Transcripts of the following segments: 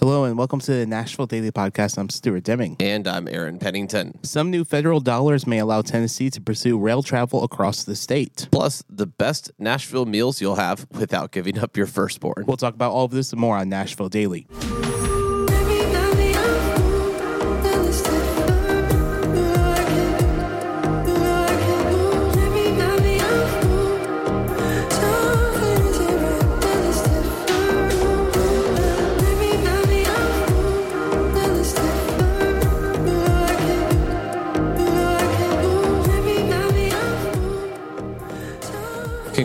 Hello and welcome to the Nashville Daily Podcast. I'm Stuart Deming. And I'm Aaron Pennington. Some new federal dollars may allow Tennessee to pursue rail travel across the state. Plus, the best Nashville meals you'll have without giving up your firstborn. We'll talk about all of this and more on Nashville Daily.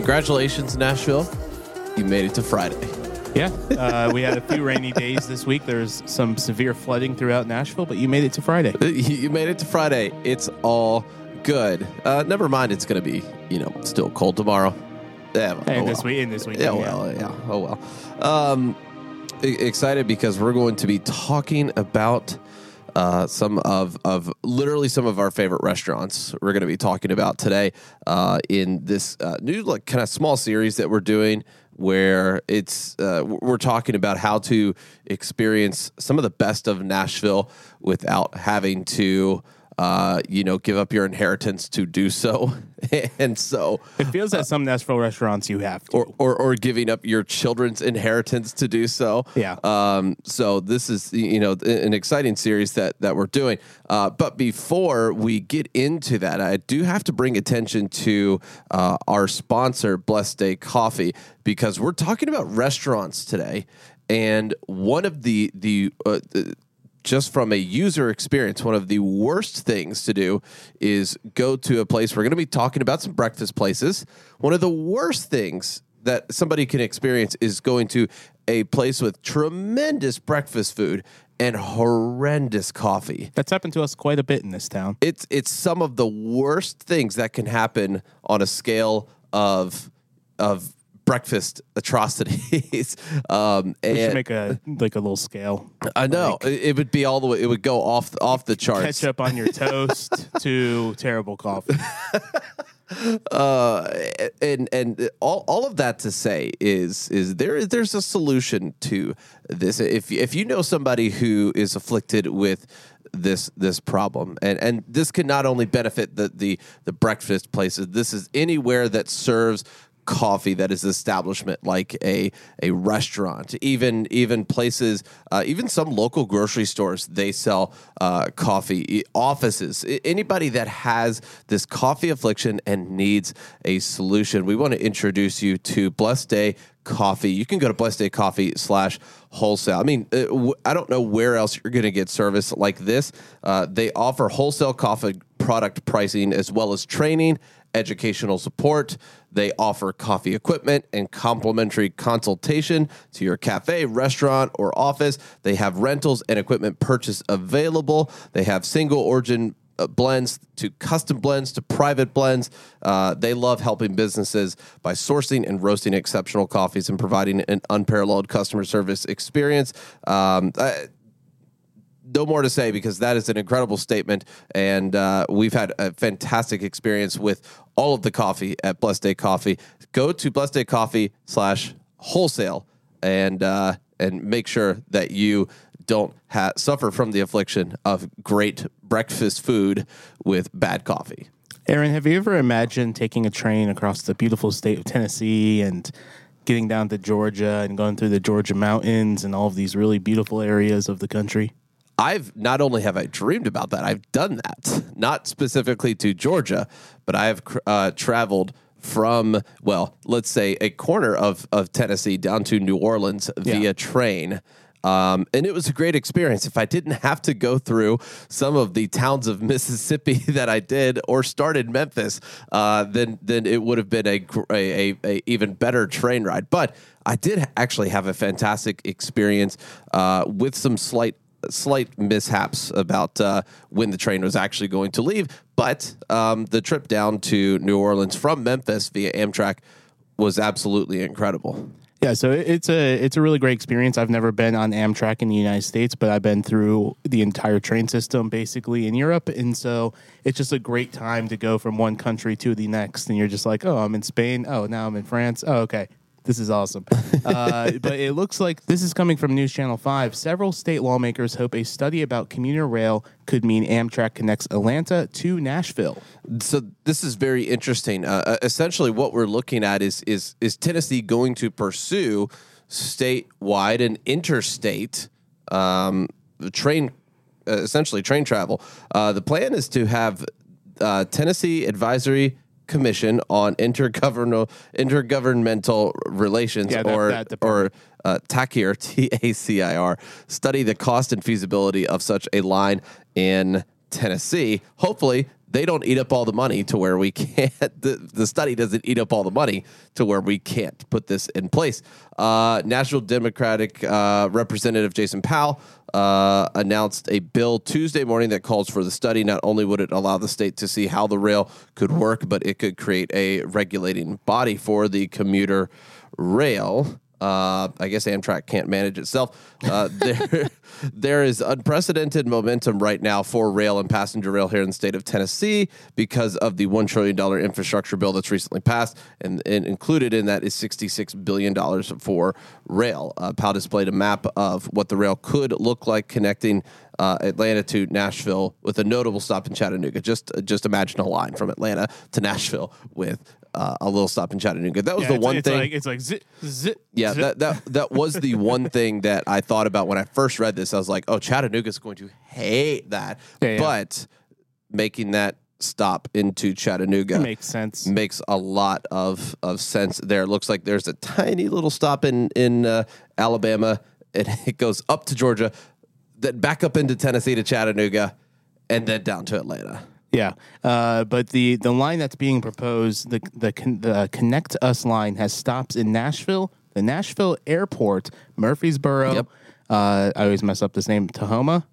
Congratulations, Nashville. You made it to Friday. Yeah, uh, we had a few rainy days this week. There's some severe flooding throughout Nashville, but you made it to Friday. You made it to Friday. It's all good. Uh, never mind, it's going to be, you know, still cold tomorrow. Yeah, well, and oh this well. week, in this week. Yeah, well, yeah. Oh, well. Um, excited because we're going to be talking about uh, some of of literally some of our favorite restaurants. We're going to be talking about today uh, in this uh, new like kind of small series that we're doing, where it's uh, we're talking about how to experience some of the best of Nashville without having to uh, you know, give up your inheritance to do so. and so it feels like uh, some Nashville restaurants you have to. Or, or, or giving up your children's inheritance to do so. Yeah. Um, so this is, you know, an exciting series that, that we're doing. Uh, but before we get into that, I do have to bring attention to uh, our sponsor, Blessed Day Coffee, because we're talking about restaurants today. And one of the, the, uh, the just from a user experience, one of the worst things to do is go to a place. We're going to be talking about some breakfast places. One of the worst things that somebody can experience is going to a place with tremendous breakfast food and horrendous coffee. That's happened to us quite a bit in this town. It's it's some of the worst things that can happen on a scale of of breakfast atrocities. Um, we should make a like a little scale. I know like, it would be all the way. It would go off off the charts. Ketchup on your toast to terrible coffee. uh, and and all, all of that to say is is there there's a solution to this. If if you know somebody who is afflicted with this this problem and and this can not only benefit the the the breakfast places this is anywhere that serves coffee that is establishment like a a restaurant. Even even places uh, even some local grocery stores they sell uh, coffee offices. Anybody that has this coffee affliction and needs a solution we want to introduce you to blessed day coffee. You can go to blessed day coffee slash wholesale. I mean uh, i don't know where else you're going to get service like this. Uh, they offer wholesale coffee product pricing as well as training educational support. They offer coffee equipment and complimentary consultation to your cafe, restaurant, or office. They have rentals and equipment purchase available. They have single origin uh, blends to custom blends to private blends. Uh, they love helping businesses by sourcing and roasting exceptional coffees and providing an unparalleled customer service experience. Um, no more to say because that is an incredible statement, and uh, we've had a fantastic experience with all of the coffee at Blessed Day Coffee. Go to Blessed Day Coffee slash wholesale and uh, and make sure that you don't ha- suffer from the affliction of great breakfast food with bad coffee. Aaron, have you ever imagined taking a train across the beautiful state of Tennessee and getting down to Georgia and going through the Georgia mountains and all of these really beautiful areas of the country? I've not only have I dreamed about that, I've done that. Not specifically to Georgia, but I have uh, traveled from well, let's say a corner of of Tennessee down to New Orleans via yeah. train. Um, and it was a great experience. If I didn't have to go through some of the towns of Mississippi that I did, or started Memphis, uh, then then it would have been a, a, a, a even better train ride. But I did actually have a fantastic experience uh, with some slight slight mishaps about uh, when the train was actually going to leave. But um, the trip down to New Orleans from Memphis via Amtrak was absolutely incredible. Yeah, so it's a it's a really great experience. I've never been on Amtrak in the United States, but I've been through the entire train system basically in Europe, and so it's just a great time to go from one country to the next. And you're just like, oh, I'm in Spain. Oh, now I'm in France. Oh, okay This is awesome. Uh, but it looks like this is coming from News Channel 5. Several state lawmakers hope a study about commuter rail could mean Amtrak connects Atlanta to Nashville. So this is very interesting. Uh, uh, essentially, what we're looking at is is is Tennessee going to pursue statewide and interstate um, train, uh, essentially train travel. Uh, the plan is to have uh, Tennessee Advisory Commission on Intergovernmental Intergovernmental Relations, Yeah, that- or that or uh, TACIR, T A C I R, study the cost and feasibility of such a line in Tennessee. Hopefully, they don't eat up all the money to where we can't. The, the study doesn't eat up all the money to where we can't put this in place. Uh, Nashville Democratic uh, Representative Jason Powell uh, announced a bill Tuesday morning that calls for the study. Not only would it allow the state to see how the rail could work, but it could create a regulating body for the commuter rail. Uh, I guess Amtrak can't manage itself. Uh, there, there is unprecedented momentum right now for rail and passenger rail here in the state of Tennessee because of the one trillion dollar infrastructure bill that's recently passed, and, and included in that is sixty six billion dollars for rail. Uh, Powell displayed a map of what the rail could look like connecting uh, Atlanta to Nashville with a notable stop in Chattanooga. Just just imagine a line from Atlanta to Nashville with uh, a little stop in Chattanooga. That was Yeah, the it's, one it's thing. Like, it's like zit, zit. Yeah, zit. that, that that was the one thing that I thought about when I first read this. I was like, "Oh, Chattanooga's going to hate that," Yeah, yeah. but making that stop into Chattanooga makes sense. makes a lot of of sense. There it looks like there's a tiny little stop in in uh, Alabama, and it goes up to Georgia, then back up into Tennessee to Chattanooga, and then down to Atlanta. Yeah, uh, but the the line that's being proposed, the the con- the Connect Us line, has stops in Nashville, the Nashville Airport, Murfreesboro. Yep. Uh, I always mess up this name, Tahoma,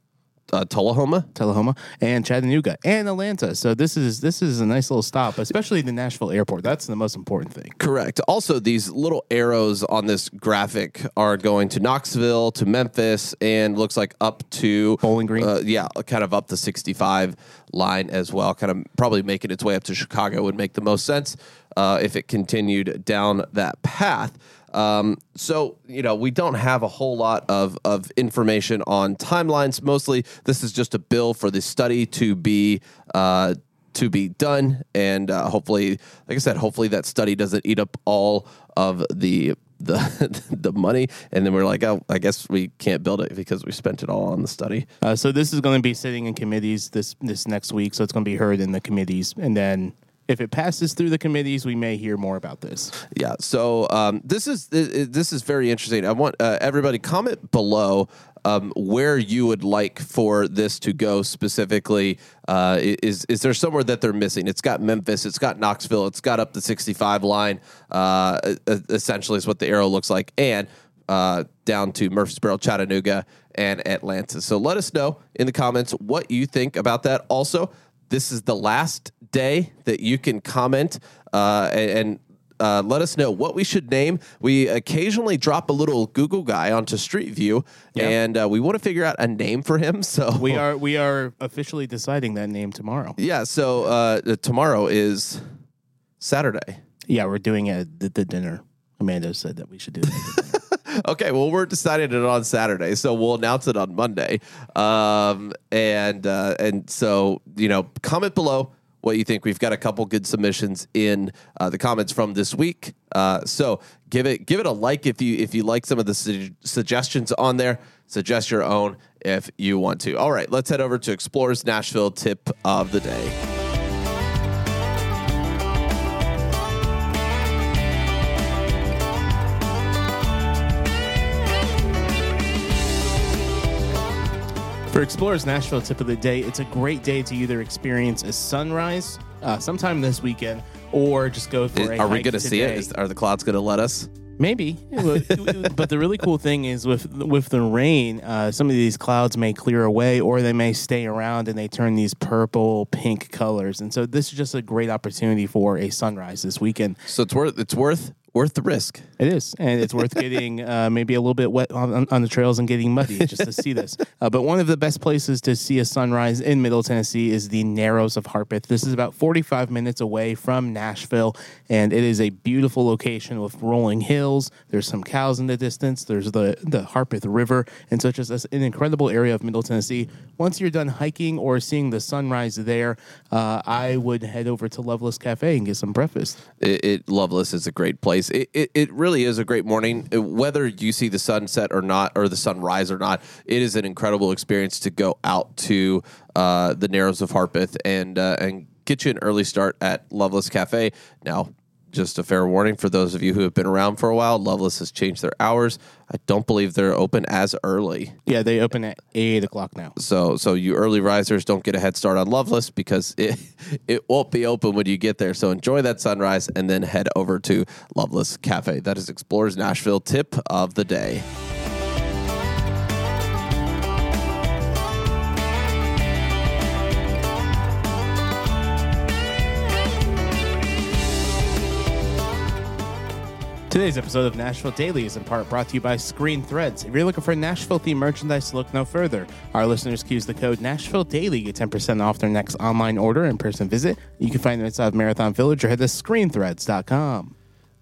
Uh, Tullahoma. Tullahoma, and Chattanooga, and Atlanta. So this is this is a nice little stop, especially the Nashville Airport. That's the most important thing. Correct. Also, these little arrows on this graphic are going to Knoxville, to Memphis, and looks like up to Bowling Green? Uh, yeah, kind of up the 65 line as well. Kind of probably making its way up to Chicago would make the most sense uh, if it continued down that path. Um, so you know we don't have a whole lot of of information on timelines. Mostly, this is just a bill for the study to be. Uh, to be done, and uh, hopefully, like I said, hopefully that study doesn't eat up all of the the the money, and then we're like, oh, I guess we can't build it because we spent it all on the study. Uh, so this is going to be sitting in committees this this next week. So it's going to be heard in the committees, and then if it passes through the committees, we may hear more about this. Yeah. So um, this is this is very interesting. I want uh, everybody comment below um, where you would like for this to go specifically. Uh, is is there somewhere that they're missing? It's got Memphis. It's got Knoxville. It's got up the 65 line. Uh, essentially, is what the arrow looks like, and uh, down to Murfreesboro, Chattanooga, and Atlanta. So let us know in the comments what you think about that. Also, this is the last day that you can comment uh, and. uh, let us know what we should name. We occasionally drop a little Google guy onto Street View, Yeah. and uh, we want to figure out a name for him. So We are we are officially deciding that name tomorrow. yeah. So uh, tomorrow is Saturday. Yeah, we're doing it at the, the dinner. Amanda said that we should do that. Okay, well, we're deciding it on Saturday, so we'll announce it on Monday. Um, and uh, and so you know, comment below what you think. We've got a couple good submissions in uh, the comments from this week. Uh, so give it give it a like if you if you like some of the su- suggestions on there. Suggest your own if you want to. All right, let's head over to Explorers Nashville tip of the day. For Explorers Nashville tip of the day, it's a great day to either experience a sunrise uh, sometime this weekend or just go for a Are we hike going to see it? today. Is, are the clouds going to let us? Maybe, but the really cool thing is with with the rain, uh, some of these clouds may clear away, or they may stay around and they turn these purple, pink colors. And so this is just a great opportunity for a sunrise this weekend. So it's worth it's worth worth the risk. It is, and it's worth getting uh, maybe a little bit wet on, on, the trails and getting muddy just to see this. Uh, but one of the best places to see a sunrise in Middle Tennessee is the Narrows of Harpeth. This is about 45 minutes away from Nashville, and it is a beautiful location with rolling hills. There's some cows in the distance. There's the the Harpeth River, and so it's just an incredible area of Middle Tennessee. Once you're done hiking or seeing the sunrise there, uh, I would head over to Loveless Cafe and get some breakfast. It, it Loveless is a great place. It, it, it really is a great morning. Whether you see the sunset or not, or the sunrise or not, it is an incredible experience to go out to uh, the Narrows of Harpeth and uh, and get you an early start at Loveless Cafe. Now, just a fair warning for those of you who have been around for a while. Loveless has changed their hours. I don't believe they're open as early. Yeah, they open at eight o'clock now. So, so you early risers don't get a head start on Loveless because it it won't be open when you get there. So enjoy that sunrise and then head over to Loveless Cafe. That is Explorers Nashville tip of the day. Today's episode of Nashville Daily is in part brought to you by Screen Threads. If you're looking for Nashville themed merchandise, look no further. Our listeners can use the code Nashville Daily get 10% off their next online order in person visit. You can find them inside Marathon Village or head to screenthreads.com.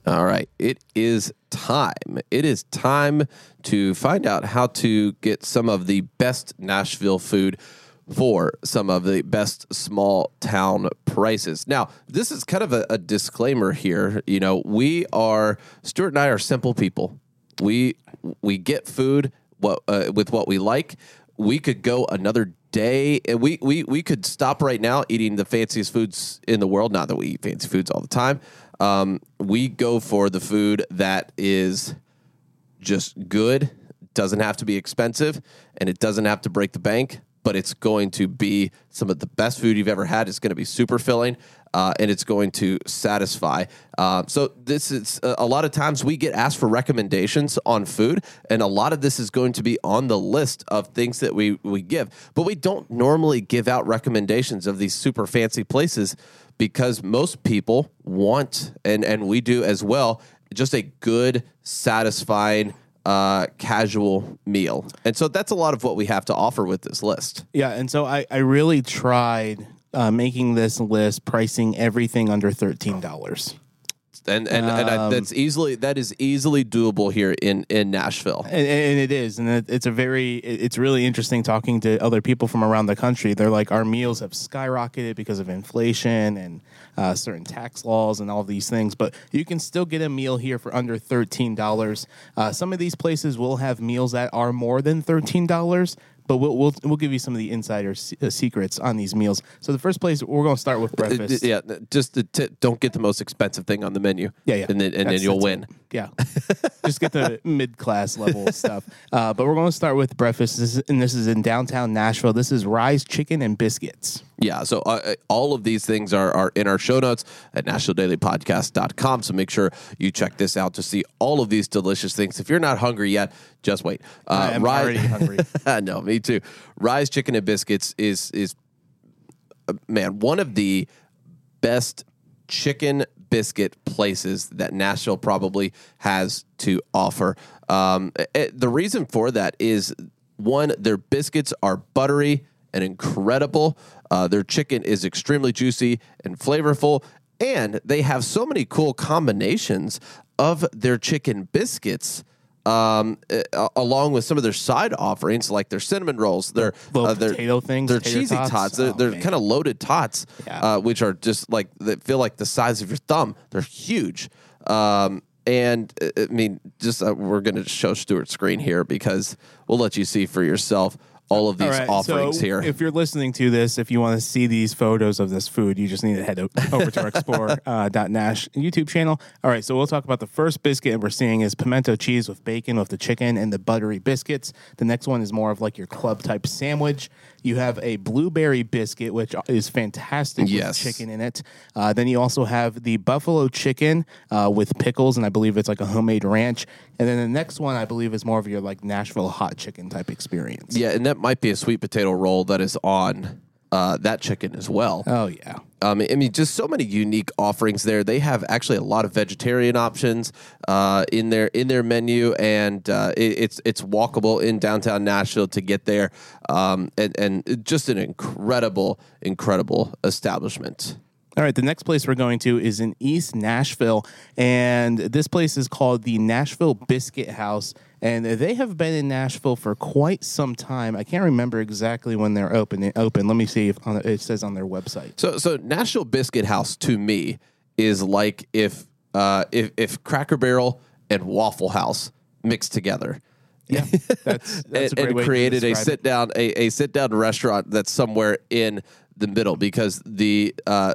All right. It is time. It is time to find out how to get some of the best Nashville food for some of the best small town prices. Now, this is kind of a, a, disclaimer here. You know, we are Stuart and I are simple people. We we get food what uh, with what we like. We could go another day and we, we we could stop right now eating the fanciest foods in the world. Not that we eat fancy foods all the time. Um, we go for the food that is just good, doesn't have to be expensive, and it doesn't have to break the bank but it's going to be some of the best food you've ever had. It's going to be super filling. Uh, and it's going to satisfy. Uh, so this is a lot of times we get asked for recommendations on food, and a lot of this is going to be on the list of things that we we give. But we don't normally give out recommendations of these super fancy places because most people want, and and we do as well, just a good, satisfying uh, casual meal. And so that's a lot of what we have to offer with this list. Yeah. And so I, I really tried uh, making this list, pricing everything under $13 and and, um, and I, that's easily that is easily doable here in in Nashville. And, and it is, and it, it's a very it's really interesting talking to other people from around the country. They're like, our meals have skyrocketed because of inflation and uh, certain tax laws and all these things, but you can still get a meal here for under thirteen dollars. Uh, some of these places will have meals that are more than thirteen dollars, but we'll, we'll we'll give you some of the insider uh, secrets on these meals. So the first place we're going to start with uh, breakfast. yeah, just the t- don't get the most expensive thing on the menu. Yeah, yeah, and then and then you'll win. Yeah, just get the mid class level stuff. Uh, but we're going to start with breakfast, this is, and this is in downtown Nashville. This is Rise Chicken and Biscuits. Yeah, so uh, uh, all of these things are, are in our show notes at nashvilledailypodcast.com. So make sure you check this out to see all of these delicious things. If you're not hungry yet, just wait. Uh, I'm Rise, already hungry. no, me too. Rise Chicken and Biscuits is is uh, man one of the best chicken biscuit places that Nashville probably has to offer. Um, it, eh, the reason for that is one, their biscuits are buttery and incredible. Uh, their chicken is extremely juicy and flavorful, and they have so many cool combinations of their chicken biscuits. Um, uh, along with some of their side offerings, like their cinnamon rolls, their uh, their potato things, their cheesy tots, tots they're, oh, they're kind of loaded tots, yeah. uh, which are just like they feel like the size of your thumb. They're huge. Um, and uh, I mean, just uh, we're going to show Stuart's screen here because we'll let you see for yourself all of these all right, offerings so here. If you're listening to this, if you want to see these photos of this food, you just need to head over to our explore.nash uh, YouTube channel. All right, so we'll talk about the first biscuit we're seeing is pimento cheese with bacon with the chicken and the buttery biscuits. The next one is more of like your club type sandwich. You have a blueberry biscuit, which is fantastic yes. with chicken in it. Uh, then you also have the buffalo chicken uh, with pickles, and I believe it's like a homemade ranch. And then the next one, I believe, is more of your like Nashville hot chicken type experience. Yeah, and that might be a sweet potato roll that is on uh, that chicken as well. Oh yeah. Um, I mean, just so many unique offerings there. They have actually a lot of vegetarian options uh, in their in their menu, and uh, it, it's it's walkable in downtown Nashville to get there, um, and, and just an incredible, incredible establishment. All right, the next place we're going to is in East Nashville, and this place is called the Nashville Biscuit House, and they have been in Nashville for quite some time. I can't remember exactly when they're open. Open. Let me see if on, it says on their website. So, so Nashville Biscuit House to me is like if uh, if if Cracker Barrel and Waffle House mixed together. Yeah, that's, that's and, and created a sit down a, a sit down restaurant that's somewhere in the middle because the uh,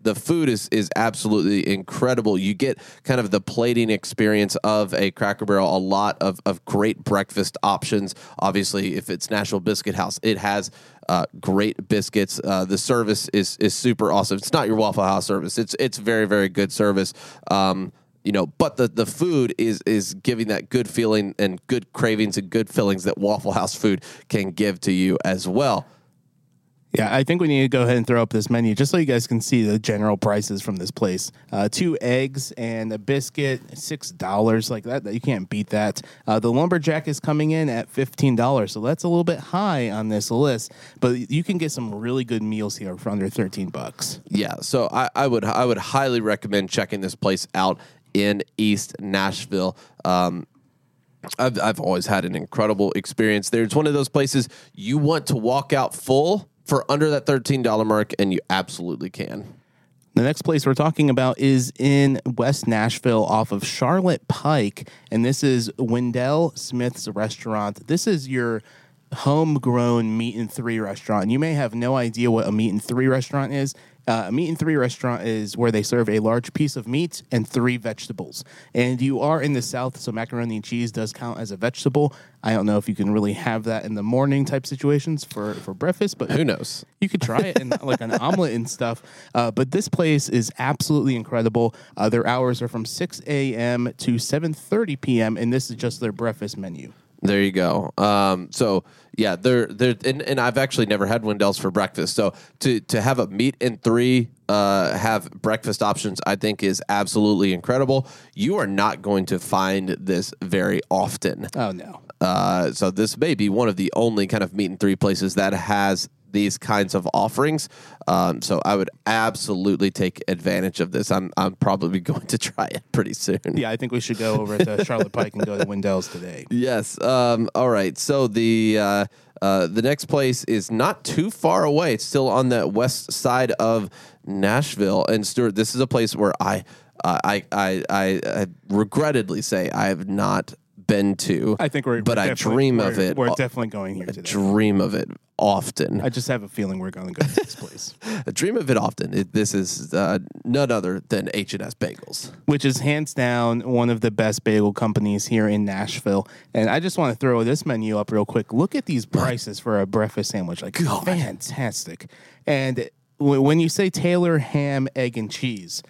the food is is absolutely incredible. You get kind of the plating experience of a Cracker Barrel, a lot of, of great breakfast options. Obviously, if it's Nashville Biscuit House, it has uh, great biscuits. Uh, the service is is super awesome. It's not your Waffle House service. It's it's very very good service. Um, you know, but the, the food is is giving that good feeling and good cravings and good fillings that Waffle House food can give to you as well. Yeah, I think we need to go ahead and throw up this menu just so you guys can see the general prices from this place. Uh, two eggs and a biscuit, six dollars. Like that, you can't beat that. Uh, the lumberjack is coming in at fifteen dollars, so that's a little bit high on this list. But you can get some really good meals here for under thirteen bucks. Yeah, so I, I would I would highly recommend checking this place out in East Nashville. Um, I've I've always had an incredible experience there. It's one of those places you want to walk out full for under that thirteen dollar mark, and you absolutely can. The next place we're talking about is in West Nashville off of Charlotte Pike, and this is Wendell Smith's restaurant. This is your homegrown meat and three restaurant. You may have no idea what a meat and three restaurant is. Uh, a meat and three restaurant is where they serve a large piece of meat and three vegetables. And you are in the South, so macaroni and cheese does count as a vegetable. I don't know if you can really have that in the morning type situations for, for breakfast, but Who knows? you could try it in like an omelet and stuff. Uh, but this place is absolutely incredible. Uh, their hours are from 6 a.m. to 7:30 p.m. and this is just their breakfast menu. There you go. Um, so yeah, they're they're and, and I've actually never had Wendell's for breakfast. So to to have a meat and three uh, have breakfast options, I think is absolutely incredible. You are not going to find this very often. Oh no. Uh, so this may be one of the only kind of meat and three places that has these kinds of offerings. Um, so I would absolutely take advantage of this. I'm I'm probably going to try it pretty soon. Yeah, I think we should go over to Charlotte Pike and go to Wendell's today. Yes. Um, all right. So the uh, uh, the next place is not too far away. It's still on the west side of Nashville. And Stuart, this is a place where I uh, I, I I I regrettedly say I have not been to. I think we're but we're I dream of it. We're definitely going here today. dream of it often. I just have a feeling we're going to go to this place, I dream of it often. It, this is uh, none other than H and S Bagels. which is hands down one of the best bagel companies here in Nashville. And I just want to throw this menu up real quick. Look at these prices for a breakfast sandwich. Like, fantastic. And w- when you say Taylor ham, egg, and cheese,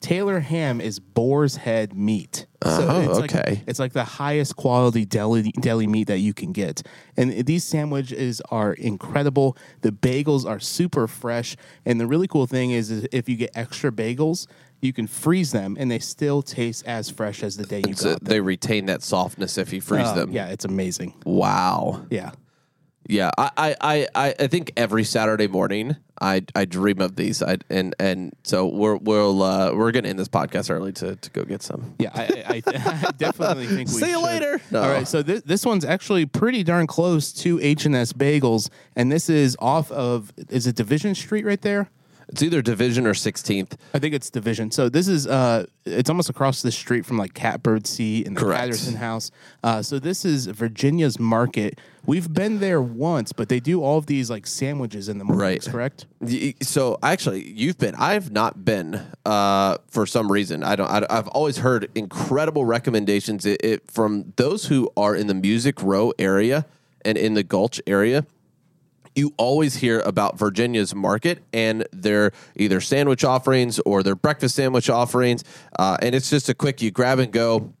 Taylor ham is boar's head meat. Oh, it's like- okay. it's like the highest quality deli deli meat that you can get. And these sandwiches are incredible. The bagels are super fresh. And the really cool thing is, is if you get extra bagels, you can freeze them and they still taste as fresh as the day you So got them. they retain that softness if you freeze Oh, them. Yeah, it's amazing. Wow. Yeah. Yeah, I, I, I, I- think every Saturday morning I, I dream of these. I, and and so we're we'll uh, we're gonna end this podcast early to, to go get some. Yeah, I, I, I definitely think we See you should. later. No. All right, so this this one's actually pretty darn close to H and S Bagels, and this is off of is it Division Street right there? It's either Division or Sixteenth. I think it's Division. So this is uh, it's almost across the street from like Catbird Seat and the Correct. Patterson House. Uh, so this is Virginia's Market. We've been there once, but they do all of these like sandwiches in the mornings, Right. correct? Y- So actually, you've been. I've not been uh, for some reason. I don't. I, I've always heard incredible recommendations it, it, from those who are in the Music Row area and in the Gulch area. You always hear about Virginia's market and their either sandwich offerings or their breakfast sandwich offerings, uh, and it's just a quick you grab and go.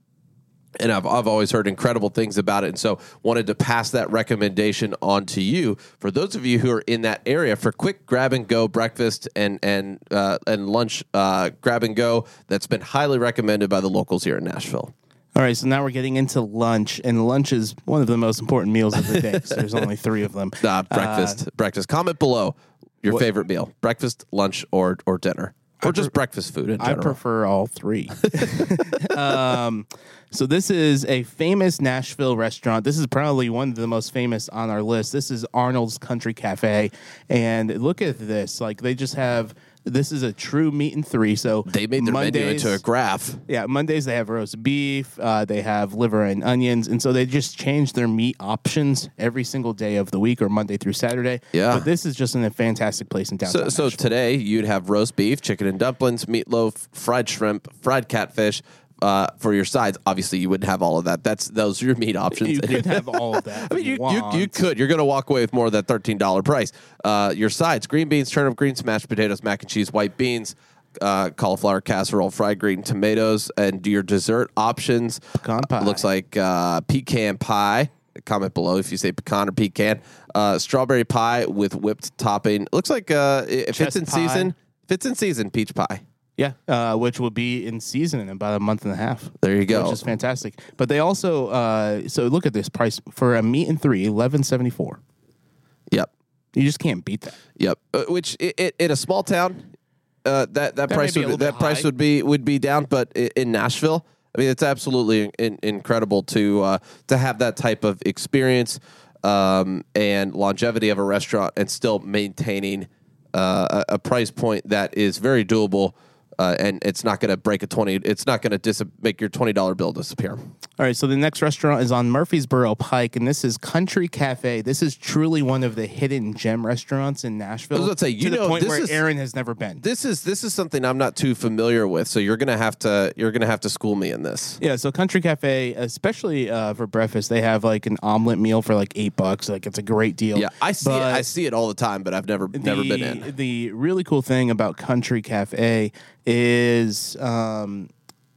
and I've, I've always heard incredible things about it and so wanted to pass that recommendation on to you for those of you who are in that area for quick grab and go breakfast and and uh, and lunch uh, grab and go that's been highly recommended by the locals here in Nashville. All right, so now we're getting into lunch, and lunch is one of the most important meals of the day. so there's only three of them. Uh, breakfast, breakfast. Comment below your What- favorite meal: breakfast, lunch, or or dinner, or just breakfast food in general. I prefer all three. um, so this is a famous Nashville restaurant. This is probably one of the most famous on our list. This is Arnold's Country Cafe, and look at this. Like they just have. This is a true meat and three. So they made their menu Mondays- into a graph. Yeah, Mondays they have roast beef, uh, they have liver and onions, and so they just change their meat options every single day of the week or Monday through Saturday. Yeah. but this is just in a fantastic place in downtown. So, so Nashville. today you'd have roast beef, chicken and dumplings, meatloaf, fried shrimp, fried catfish. Uh, for your sides, obviously you wouldn't have all of that. That's those are your meat options. you could have all of that. I mean, you, you, you could. You're going to walk away with more than that thirteen dollar price. Uh, your sides: green beans, turnip greens, mashed potatoes, mac and cheese, white beans, uh, cauliflower casserole, fried green tomatoes, and your dessert options. Pecan pie. looks like uh, pecan pie. Comment below if you say pecan or pecan. Uh, strawberry pie with whipped topping. Looks like uh, if it's in pie. season, if it's in season, peach pie. Yeah, uh, which will be in season in about a month and a half. There you go. Which is fantastic. But they also, uh, so look at this price for a meat and three, eleven seventy four. Yep. You just can't beat that. Yep. Uh, which i i in a small town, uh, that that, may price would that price high. would be would be down, but in Nashville, I mean, it's absolutely in, incredible to uh, to have that type of experience um, and longevity of a restaurant, and still maintaining uh, a, a price point that is very doable. Uh, and it's not going to break a twenty. It's not going to dis- make your twenty dollar bill disappear. All right, so the next restaurant is on Murfreesboro Pike, and this is Country Cafe. This is truly one of the hidden gem restaurants in Nashville. I was about to say, you the know, point this where is- Aaron has never been. This is this is something I'm not too familiar with, so you're gonna have to you're gonna have to school me in this. Yeah, so Country Cafe, especially uh, for breakfast, they have like an omelet meal for like eight bucks. Like it's a great deal. Yeah, I see it. I see it all the time, but I've never never been in. The really cool thing about Country Cafe is um,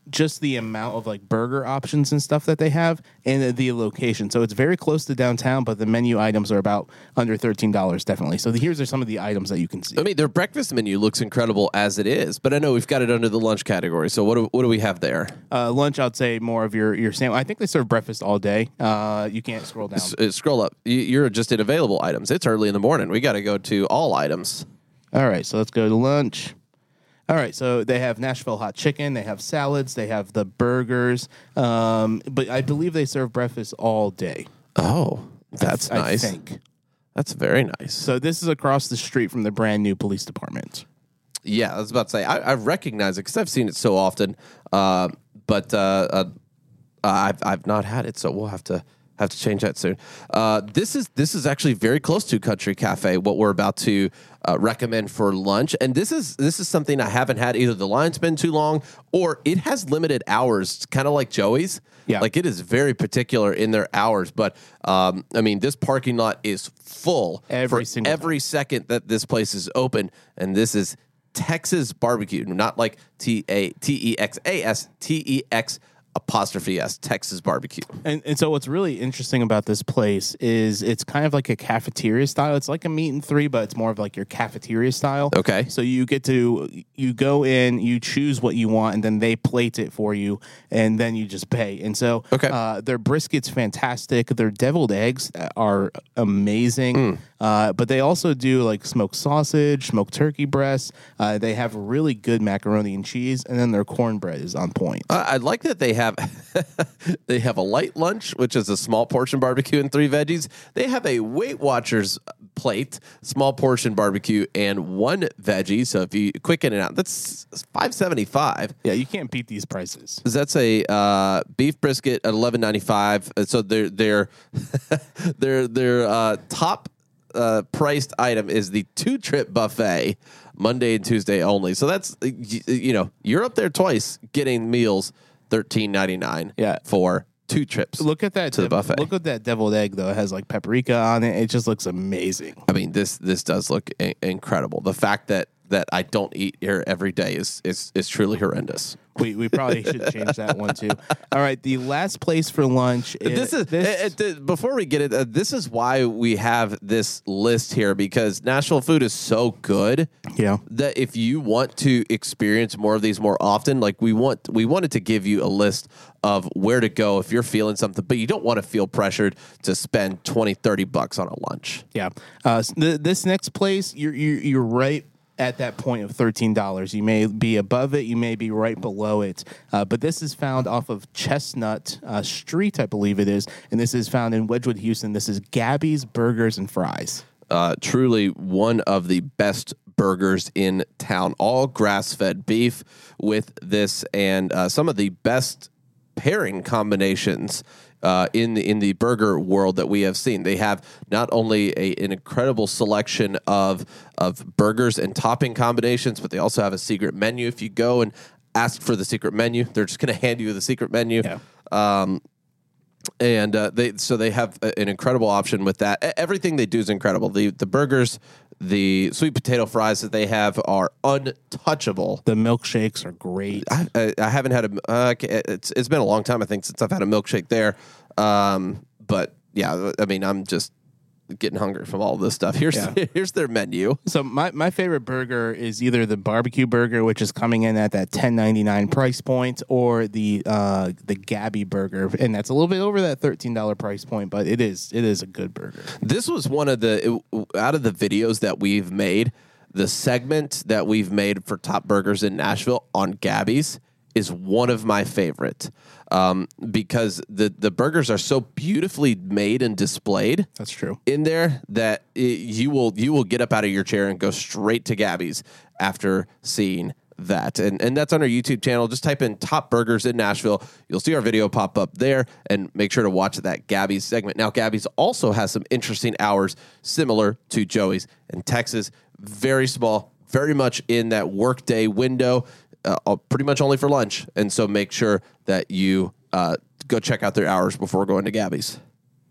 just the amount of like burger options and stuff that they have, and the location. So it's very close to downtown, but the menu items are about under thirteen dollars, definitely. So here's are some of the items that you can see. I mean, their breakfast menu looks incredible as it is, but I know we've got it under the lunch category. So what do, what do we have there? Uh, lunch, I'd say more of your your sandwich. I think they serve breakfast all day. Uh, you can't scroll down. S- uh, scroll up. You're just in available items. It's early in the morning. We got to go to all items. All right, so let's go to lunch. All right, so they have Nashville hot chicken, they have salads, they have the burgers, um, but I believe they serve breakfast all day. Oh, that's I nice. think. That's very nice. So this is across the street from the brand new police department. Yeah, I was about to say I, I recognize it because I've seen it so often, uh, but uh, uh, I've I've not had it, so we'll have to have to change that soon. Uh, this is this is actually very close to Country Cafe. What we're about to uh, recommend for lunch, and this is this is something I haven't had. Either the line's been too long, or it has limited hours, kind of like Joey's. Yeah. like it is very particular in their hours. But um, I mean, this parking lot is full Every for single every second that this place is open, and this is Texas barbecue, not like T A T E X A S T E X apostrophe S Texas barbecue. And, and so what's really interesting about this place is it's kind of like a cafeteria style. It's like a meat and three, but it's more of like your cafeteria style. Okay. So you get to you go in, you choose what you want, and then they plate it for you, and then you just pay. And so Okay. uh, their brisket's fantastic. Their deviled eggs are amazing. Uh, but they also do like smoked sausage, smoked turkey breasts. Uh, they have really good macaroni and cheese, and then their cornbread is on point. Uh, I like that they have they have a light lunch, which is a small portion barbecue and three veggies. They have a Weight Watchers plate, small portion barbecue and one veggie. So if you quicken it out, that's five seventy five. yeah, you can't beat these prices. That's a uh, beef brisket at eleven ninety five. So their their their their uh, top uh, priced item is the two trip buffet, Monday and Tuesday only. So that's y- you know you're up there twice getting meals thirteen ninety nine. Yeah. for two trips. Look at that To the buffet. Look at that deviled egg though. It has like paprika on it. It just looks amazing. I mean this this does look I- incredible. The fact that that I don't eat here every day is is is truly horrendous. We, we probably should change that one too. All right, the last place for lunch. this is this, uh, uh, before we get it. Uh, this is why we have this list here because Nashville food is so good. Yeah. That if you want to experience more of these more often, like we want, we wanted to give you a list of where to go if you're feeling something, but you don't want to feel pressured to spend 20, 30 bucks on a lunch. Yeah. Uh, th- this next place, you're, you're you're right at that point of $13. You may be above it, you may be right below it. Uh, but this is found off of Chestnut uh, Street, I believe it is. And this is found in Wedgewood, Houston. This is Gabby's Burgers and Fries. Uh, truly one of the best burgers in town. All grass fed beef with this, and uh, some of the best pairing combinations uh, in the in the burger world that we have seen. They have not only a, an incredible selection of of burgers and topping combinations, but they also have a secret menu. If you go and ask for the secret menu, they're just going to hand you the secret menu. Yeah. Um, and uh, they so they have an incredible option with that. Everything they do is incredible. The the burgers, the sweet potato fries that they have are untouchable. The milkshakes are great. I, I, I haven't had a. Uh, it's it's been a long time I think since I've had a milkshake there. Um, but yeah, I mean I'm just getting hungry from all this stuff. Here's yeah. here's their menu. So my, my favorite burger is either the barbecue burger, which is coming in at that ten ninety nine price point, or the uh, the Gabby burger, and that's a little bit over that thirteen dollar price point, but it is it is a good burger. This was one of the out of the videos that we've made. The segment that we've made for Top Burgers in Nashville on Gabby's is one of my favorite um, because the the burgers are so beautifully made and displayed. That's true. In there, that it, you will you will get up out of your chair and go straight to Gabby's after seeing that. And and that's on our YouTube channel. Just type in top burgers in Nashville. You'll see our video pop up there and make sure to watch that Gabby's segment. Now Gabby's also has some interesting hours similar to Joey's in Texas. Very small, very much in that workday window uh, pretty much only for lunch. And so make sure that you uh, go check out their hours before going to Gabby's.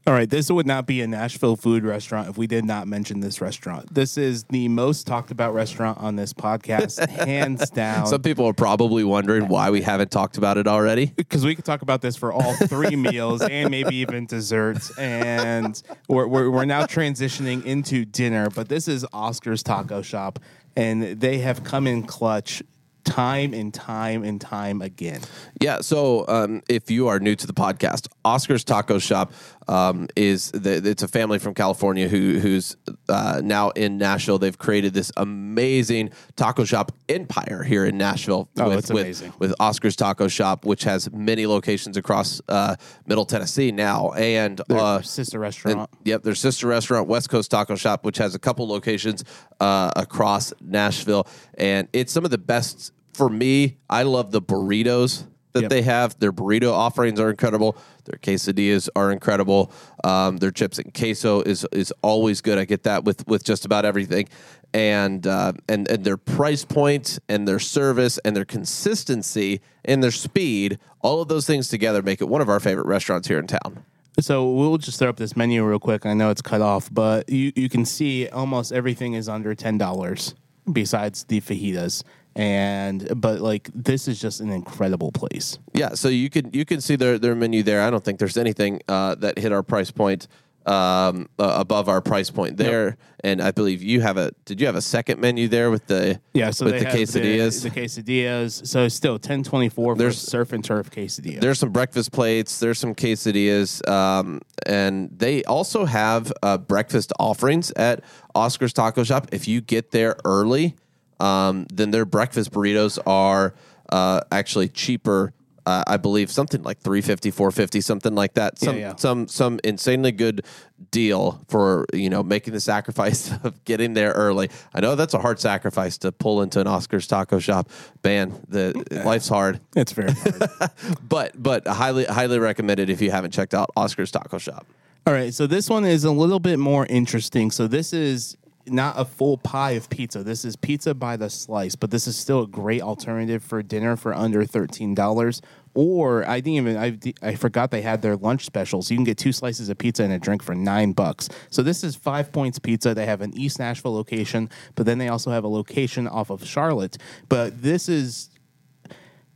All right, this would not be a Nashville food restaurant if we did not mention this restaurant. This is the most talked about restaurant on this podcast, hands down. Some people are probably wondering why we haven't talked about it already. Because we could talk about this for all three meals and maybe even desserts. And we're, we're, we're now transitioning into dinner, but this is Oscar's Taco Shop, and they have come in clutch time and time and time again. Yeah. So um, if you are new to the podcast, Oscar's Taco Shop um, is the, it's a family from California who who's uh, now in Nashville. They've created this amazing taco shop empire here in Nashville. Oh, with, it's amazing. With, with Oscar's Taco Shop, which has many locations across uh, Middle Tennessee now, and uh, sister restaurant. And, yep, their sister restaurant, West Coast Taco Shop, which has a couple locations uh, across Nashville, and it's some of the best for me, I love the burritos that yep. they have. Their burrito offerings are incredible. Their quesadillas are incredible. Um, their chips and queso is is always good. I get that with with just about everything, and uh, and and their price point and their service and their consistency and their speed. All of those things together make it one of our favorite restaurants here in town. So we'll just throw up this menu real quick. I know it's cut off, but you, you can see almost everything is under ten dollars besides the fajitas and but like this is just an incredible place. Yeah, so you can you can see their their menu there. I don't think there's anything uh, that hit our price point um, uh, above our price point there. Yep. And I believe you have a. Did you have a second menu there with the yeah? So with the quesadillas, the, the, quesadillas. So still ten twenty four. There's surf and turf quesadilla. There's some breakfast plates. There's some quesadillas, um, and they also have uh, breakfast offerings at Oscar's Taco Shop. If you get there early um, then their breakfast burritos are uh, actually cheaper. Uh, I believe something like 350 450 something like that. Some yeah, yeah. some some insanely good deal for you know making the sacrifice of getting there early. I know that's a hard sacrifice to pull into an Oscars taco shop. Man, the yeah. life's hard. It's very hard. but but highly highly recommended if you haven't checked out Oscars taco shop. All right, so this one is a little bit more interesting. So this is not a full pie of pizza. This is pizza by the slice, but this is still a great alternative for dinner for under $13. Or I didn't even I, I forgot they had their lunch specials. You can get two slices of pizza and a drink for nine bucks. So this is Five Points Pizza. They have an East Nashville location, but then they also have a location off of Charlotte. But this is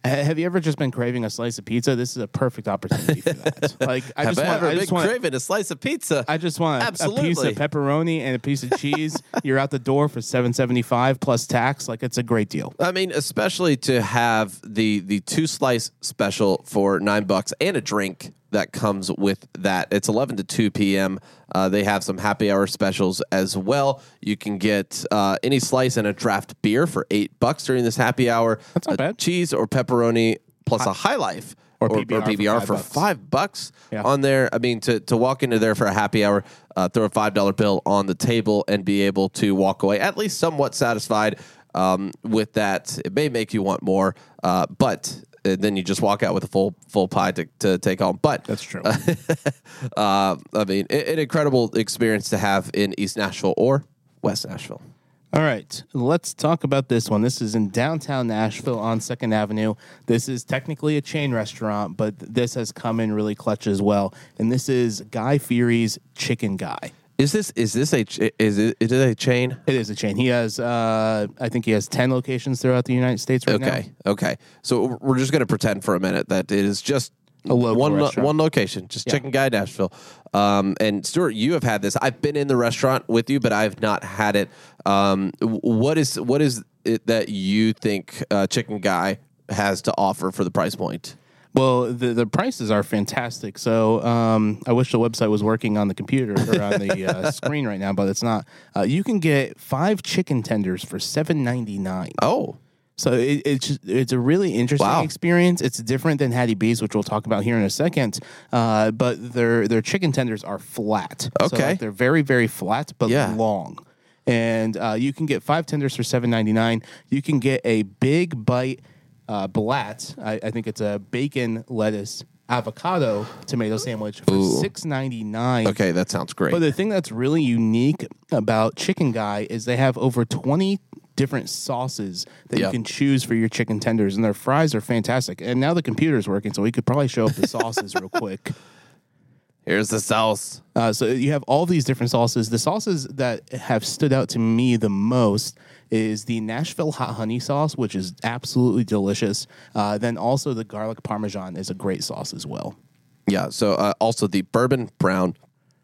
have you ever just been craving a slice of pizza? This is a perfect opportunity for that. Like I Have just want, ever I been just want, craving a slice of pizza? I just want Absolutely. a piece of pepperoni and a piece of cheese. You're out the door for seven seventy five plus tax. Like it's a great deal. I mean, especially to have the the two slice special for nine bucks and a drink that comes with that. It's eleven to two p.m. Uh, they have some happy hour specials as well. You can get uh, any slice and a draft beer for eight bucks during this happy hour. That's not A bad. Cheese or pepperoni plus a high life. Or PBR for for five bucks. five bucks Yeah. on there. I mean, to, to walk into there for a happy hour, uh, throw a five dollar bill on the table, and be able to walk away at least somewhat satisfied um, with that. It may make you want more, uh, but uh, then you just walk out with a full full pie to, to take home. But That's true. uh, I mean, an incredible experience to have in East Nashville or West Nashville. All right, let's talk about this one. This is in downtown Nashville on Second Avenue. This is technically a chain restaurant, but this has come in really clutch as well. And this is Guy Fieri's Chicken Guy. Is this is this a ch- is it is it a chain? It is a chain. He has, uh, I think he has 10 locations throughout the United States right now. Okay, okay. So we're just going to pretend for a minute that it is just A local one lo- restaurant. one location, just Chicken Guy Nashville. Um, and Stuart, you have had this. I've been in the restaurant with you, but I've not had it. Um, w- what is what is it that you think uh, Chicken Guy has to offer for the price point? Well, the, the prices are fantastic. So um, I wish the website was working on the computer or on the uh, screen right now, but it's not. Uh, you can get five chicken tenders for seven ninety nine. Oh, So it, it's just, it's a really interesting Wow. experience. It's different than Hattie B's, which we'll talk about here in a second. Uh, but their their chicken tenders are flat. So, Okay. like, they're very very flat, but Yeah. long. And uh, you can get five tenders for seven ninety nine. You can get a big bite uh, blat. I, I think it's a bacon lettuce avocado tomato sandwich for Ooh. six ninety nine. okay, that sounds great. But the thing that's really unique about Chicken Guy is they have over 20 different sauces that Yeah. you can choose for your chicken tenders, and their fries are fantastic. And now the computer's working, so we could probably show up the sauces real quick. Here's the sauce. Uh, so you have all these different sauces. The sauces that have stood out to me the most is the Nashville hot honey sauce, which is absolutely delicious. Uh, then also the garlic parmesan is a great sauce as well. Yeah. So uh, also the bourbon brown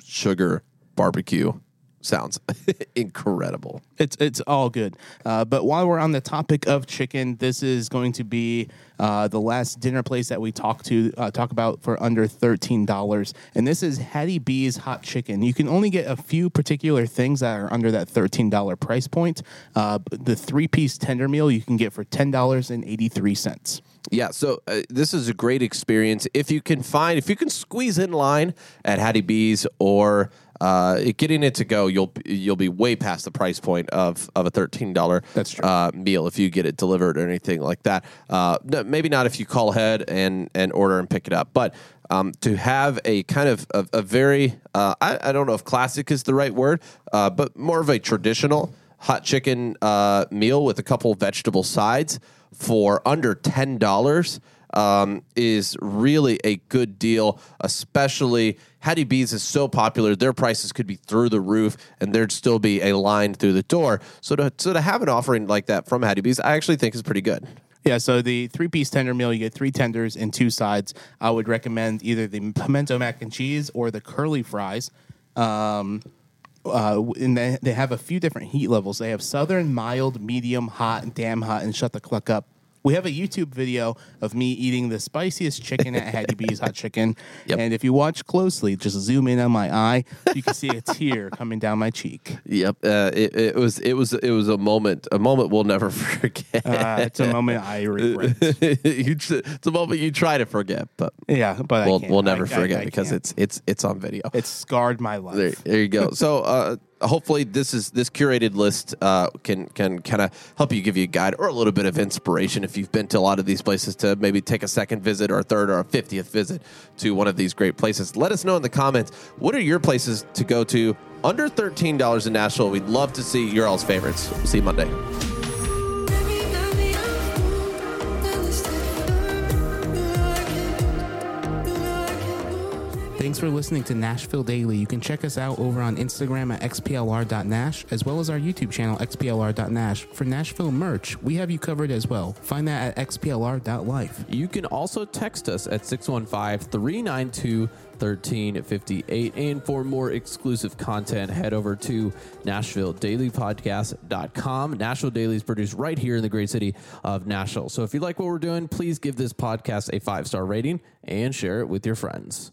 sugar barbecue sounds incredible. It's it's all good. Uh, but while we're on the topic of chicken, this is going to be uh, the last dinner place that we talk to uh, talk about for under thirteen dollars, and this is Hattie B's Hot Chicken. You can only get a few particular things that are under that thirteen dollar price point. Uh, the three piece tender meal you can get for ten dollars and eighty three cents. Yeah, so uh, this is a great experience. If you can find, if you can squeeze in line at Hattie B's or uh, getting it to go, you'll you'll be way past the price point of of a thirteen dollar uh, meal if you get it delivered or anything like that. Uh, no, maybe not if you call ahead and and order and pick it up, but. Um, to have a kind of a, a very, uh, I, I don't know if classic is the right word, uh, but more of a traditional hot chicken uh, meal with a couple of vegetable sides for under ten dollars um, is really a good deal. Especially Hattie B's is so popular; their prices could be through the roof, and there'd still be a line through the door. So to so to have an offering like that from Hattie B's, I actually think is pretty good. Yeah, so the three piece tender meal, you get three tenders and two sides. I would recommend either the pimento mac and cheese or the curly fries. Um, uh, and they, they have a few different heat levels. They have southern, mild, medium, hot, damn hot, and shut the cluck up. We have a YouTube video of me eating the spiciest chicken at Hattie B's Hot Chicken. Yep. And if you watch closely, just zoom in on my eye, you can see a tear coming down my cheek. Yep, uh, it, it was it was it was a moment a moment we'll never forget. Uh, it's a moment I regret. you, it's a moment you try to forget, but Yeah, but I we'll can't. we'll never I- I- forget I because can't. it's it's it's on video. it's scarred my life. There, there you go. So uh, hopefully this is this curated list uh, can can kind of help you give you a guide or a little bit of inspiration if you've been to a lot of these places to maybe take a second visit or a third or a fiftieth visit to one of these great places. Let us know in the comments what are your places to go to under thirteen dollars in Nashville. We'd love to see your all's favorites. See you Monday. Thanks for listening to Nashville Daily. You can check us out over on Instagram at xplr.nash as well as our YouTube channel xplr.nash. For Nashville merch, we have you covered as well. Find that at xplr.life. You can also text us at 615 392 1358. And for more exclusive content, head over to NashvilleDailyPodcast.com. Nashville Daily is produced right here in the great city of Nashville. So if you like what we're doing, please give this podcast a five star rating and share it with your friends.